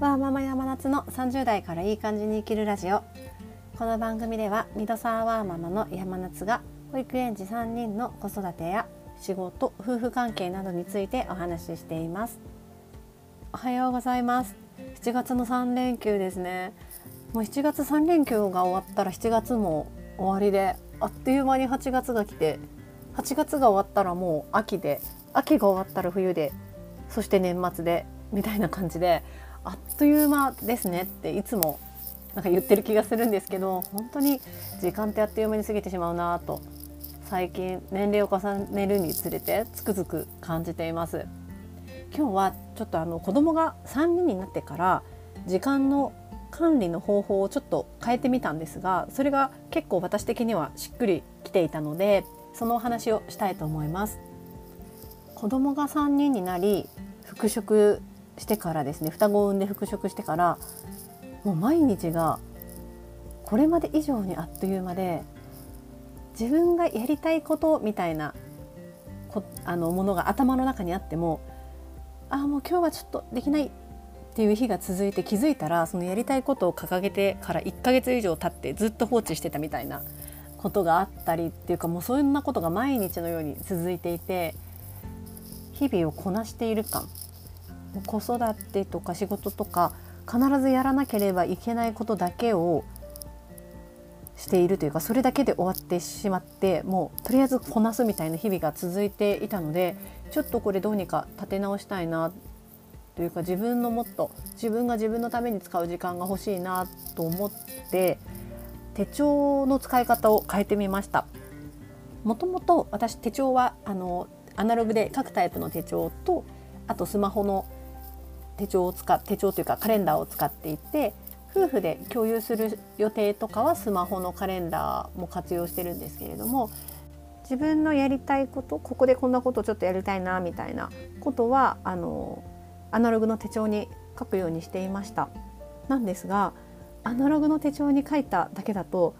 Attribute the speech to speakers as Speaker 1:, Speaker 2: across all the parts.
Speaker 1: わーママ山夏の30代からいい感じに生きるラジオ。この番組ではミドサーワーママの山夏が保育園児3人の子育てや仕事夫婦関係などについてお話ししています。おはようございます。7月の3連休ですね。もう7月3連休が終わったら7月も終わりであっという間に8月が来て8月が終わったらもう秋で秋が終わったら冬でそして年末でみたいな感じであっという間ですねっていつもなんか言ってる気がするんですけど本当に時間ってあっという間に過ぎてしまうなと最近年齢を重ねるにつれてつくづく感じています。今日はちょっとあの子供が3人になってから時間の管理の方法をちょっと変えてみたんですがそれが結構私的にはしっくりきていたのでそのお話をしたいと思います。子供が3人になり復職してからですね双子を産んで復職してからもう毎日がこれまで以上にあっという間で自分がやりたいことみたいなこあのものが頭の中にあってもああもう今日はちょっとできないっていう日が続いて気づいたらそのやりたいことを掲げてから1ヶ月以上経ってずっと放置してたみたいなことがあったりっていうかもうそんなことが毎日のように続いていて日々をこなしている感。子育てとか仕事とか必ずやらなければいけないことだけをしているというかそれだけで終わってしまってもうとりあえずこなすみたいな日々が続いていたのでちょっとこれどうにか立て直したいなというか自分のもっと自分が自分のために使う時間が欲しいなと思って手帳の使い方を変えてみました。もともと私手帳はあのアナログで書くタイプの手帳とあとスマホの手帳を使手帳というかカレンダーを使っていて夫婦で共有する予定とかはスマホのカレンダーも活用してるんですけれども自分のやりたいことここでこんなことをちょっとやりたいなみたいなことはあのアナログの手帳に書くようにしていました。なんですがアナログの手帳に書いただけだと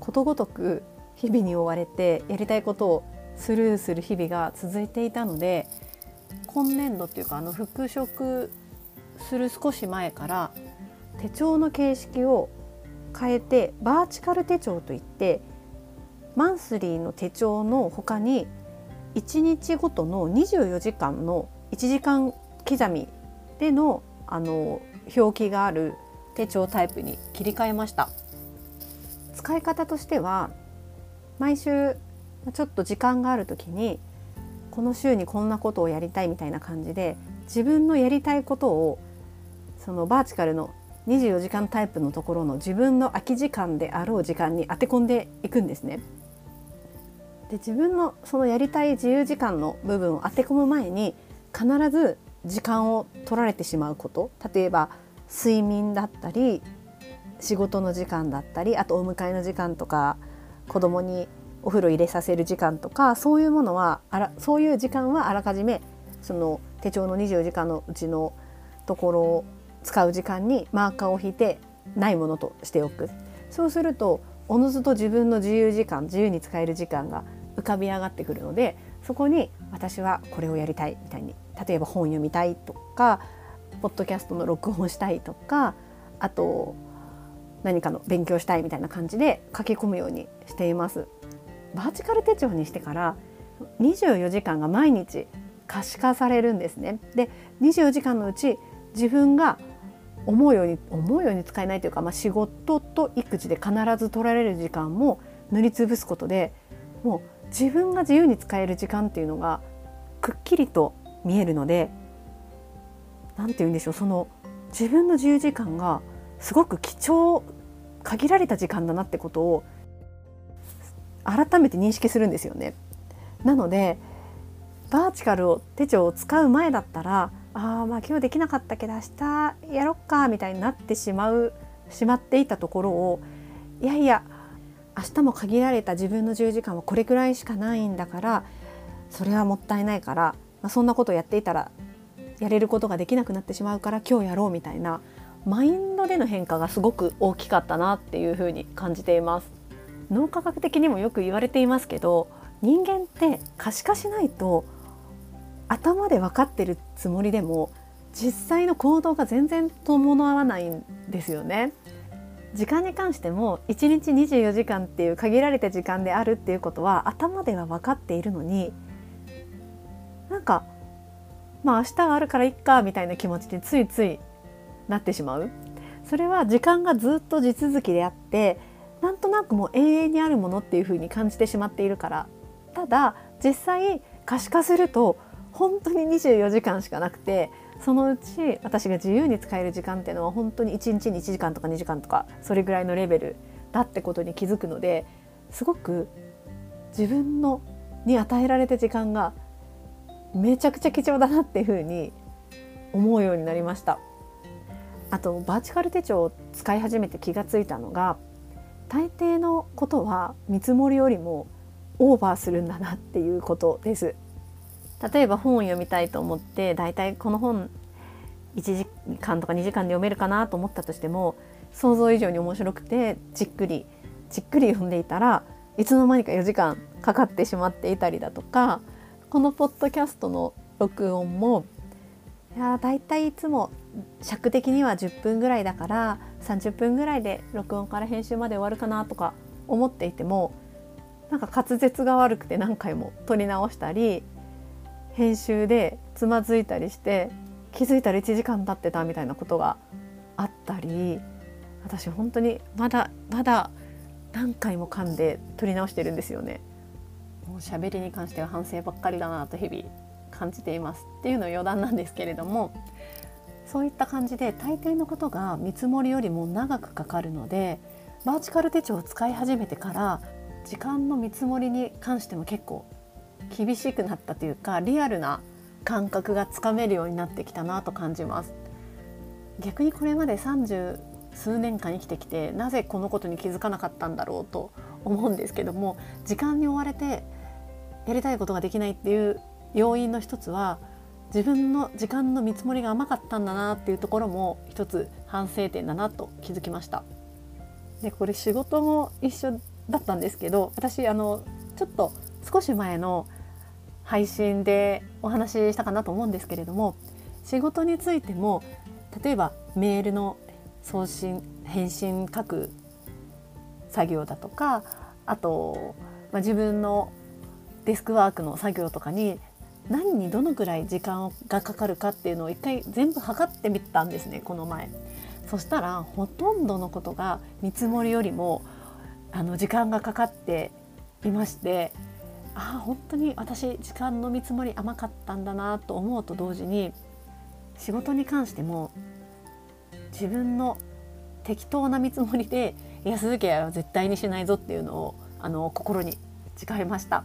Speaker 1: ことごとく日々に追われてやりたいことをスルーする日々が続いていたので今年度っていうかあの復職する少し前から手帳の形式を変えてバーチカル手帳といってマンスリーの手帳の他に1日ごとの24時間の1時間刻みでのあの表記がある手帳タイプに切り替えました。使い方としては毎週ちょっと時間がある時にこの週にこんなことをやりたいみたいな感じで自分のやりたいことをそのバーチカルの24時間タイプのところの自分の空き時間であろう時間に当て込んでいくんですね。で自分のそのやりたい自由時間の部分を当て込む前に必ず時間を取られてしまうこと例えば睡眠だったり仕事の時間だったりあとお迎えの時間とか子供にお風呂入れさせる時間とかそういうものはあらそういう時間はあらかじめその手帳の24時間のうちのところ使う時間にマーカーを引いてないものとしておくそうするとおのずと自分の自由時間自由に使える時間が浮かび上がってくるのでそこに私はこれをやりたいみたいに例えば本読みたいとかポッドキャストの録音したいとかあと何かの勉強したいみたいな感じで書き込むようにしています。バーチカル手帳にしてから24時間が毎日可視化されるんですね。で24時間のうち自分が思うように思うように使えないというか、まあ、仕事と育児で必ず取られる時間も塗りつぶすことでもう自分が自由に使える時間っていうのがくっきりと見えるので何て言うんでしょうその自分の自由時間がすごく貴重限られた時間だなってことを改めて認識するんですよね。なのでバーチカルを手帳を使う前だったらあまあ今日できなかったけど明日やろっかみたいになってしまうしまっていたところをいやいや明日も限られた自分の10時間はこれくらいしかないんだからそれはもったいないから、まあ、そんなことやっていたらやれることができなくなってしまうから今日やろうみたいなマインドでの変化がすごく大きかったなっていうふうに感じています。脳科学的にもよく言われていますけど人間って可視化しないと頭で分かってるつもりでも実際の行動が全然伴わないんですよね。時間に関しても1日24時間っていう限られた時間であるっていうことは頭では分かっているのになんかまあ明日があるからいっかみたいな気持ちについついなってしまうそれは時間がずっと地続きであってなんとなくもう永遠にあるものっていうふうに感じてしまっているからただ実際可視化すると本当に24時間しかなくてそのうち私が自由に使える時間っていうのは本当に1日に1時間とか2時間とかそれぐらいのレベルだってことに気づくのですごく自分のに与えられた時間がめちゃくちゃ貴重だなっていうふうに思うようになりました。あとバーチカル手帳を使い始めて気がついたのが大抵のことは見積もりよりもオーバーするんだなっていうことです。例えば本を読みたいと思ってだいたいこの本1時間とか2時間で読めるかなと思ったとしても想像以上に面白くてじっくりじっくり読んでいたらいつの間にか4時間かかってしまっていたりだとかこのポッドキャストの録音もいやだいたいいつも尺的には10分ぐらいだから30分ぐらいで録音から編集まで終わるかなとか思っていてもなんか滑舌が悪くて何回も撮り直したり編集でつまずいたりして気づいたら1時間経ってたみたいなことがあったり私本当にまだまだ何回も噛んで撮り直してるんですよね。もう喋りに関しては反省ばっかりだなと日々感じていますっていうの余談なんですけれどもそういった感じで大抵のことが見積もりよりも長くかかるのでバーチカル手帳を使い始めてから時間の見積もりに関しても結構厳しくなったというかリアルな感覚がつかめるようになってきたなと感じます。逆にこれまで30数年間生きてきてなぜこのことに気づかなかったんだろうと思うんですけども時間に追われてやりたいことができないっていう要因の一つは自分の時間の見積もりが甘かったんだなっていうところも一つ反省点だなと気づきました。でこれ仕事も一緒だったんですけど私あのちょっと少し前の配信でお話ししたかなと思うんですけれども仕事についても例えばメールの送信返信書く作業だとかあと、まあ、自分のデスクワークの作業とかに何にどのくらい時間がかかるかっていうのを一回全部測ってみたんですねこの前。そしたらほとんどのことが見積もりよりもあの時間がかかっていましてああ本当に私時間の見積もり甘かったんだなと思うと同時に仕事に関しても自分の適当な見積もりで安請け合いは絶対にしないぞっていうのをあの心に誓いました。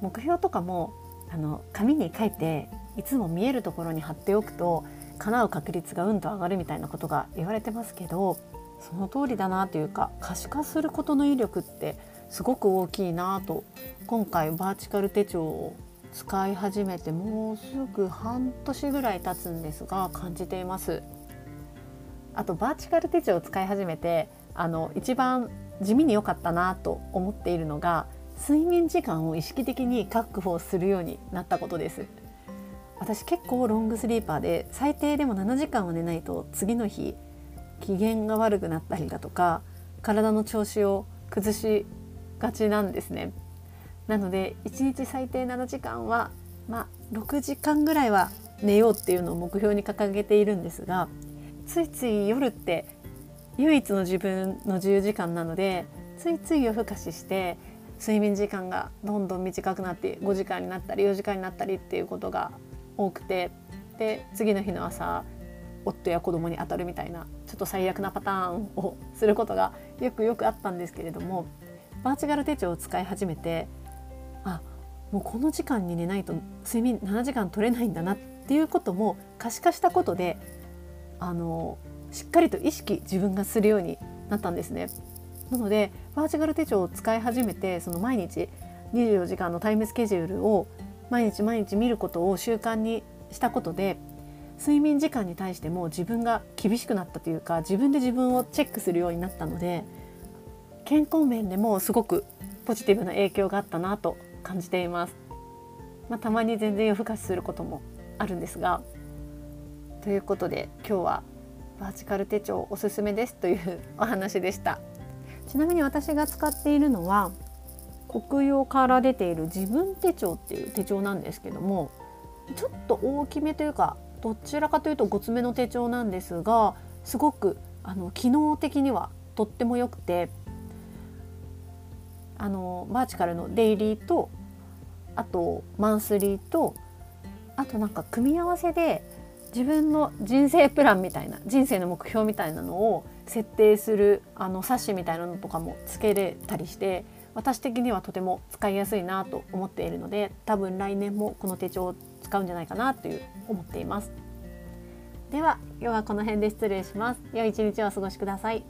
Speaker 1: 目標とかもあの紙に書いていつも見えるところに貼っておくと叶う確率がうんと上がるみたいなことが言われてますけどその通りだなというか可視化することの威力ってすごく大きいなと。今回バーチカル手帳を使い始めてもうすぐ半年ぐらい経つんですが感じています。あとバーチカル手帳を使い始めてあの一番地味に良かったなと思っているのが睡眠時間を意識的に確保するようになったことです。私結構ロングスリーパーで最低でも7時間は寝ないと次の日機嫌が悪くなったりだとか体の調子を崩しがちなんですね。なので1日最低7時間は、まあ、6時間ぐらいは寝ようっていうのを目標に掲げているんですがついつい夜って唯一の自分の自由時間なのでついつい夜更かしして睡眠時間がどんどん短くなって5時間になったり4時間になったりっていうことが多くてで次の日の朝夫や子供に当たるみたいなちょっと最悪なパターンをすることがよくよくあったんですけれどもバーチカル手帳を使い始めてあもうこの時間に寝ないと睡眠7時間取れないんだなっていうことも可視化したことであのしっかりと意識自分がするようになったんですね。なのでバーチカル手帳を使い始めてその毎日24時間のタイムスケジュールを毎日毎日見ることを習慣にしたことで睡眠時間に対しても自分が厳しくなったというか自分で自分をチェックするようになったので健康面でもすごくポジティブな影響があったなと感じています。まあ、たまに全然夜更かしすることもあるんですがということで今日はバーチカル手帳おすすめですというお話でしたちなみに私が使っているのは国用から出ている自分手帳っていう手帳なんですけどもちょっと大きめというかどちらかというとごつめの手帳なんですがすごくあの機能的にはとっても良くてあのバーチカルのデイリーとあとマンスリーとあとなんか組み合わせで自分の人生プランみたいな人生の目標みたいなのを設定するあの冊子みたいなのとかもつけれたりして私的にはとても使いやすいなと思っているので多分来年もこの手帳を使うんじゃないかなという思っています。では今日はこの辺で失礼します。良い一日をお過ごしください。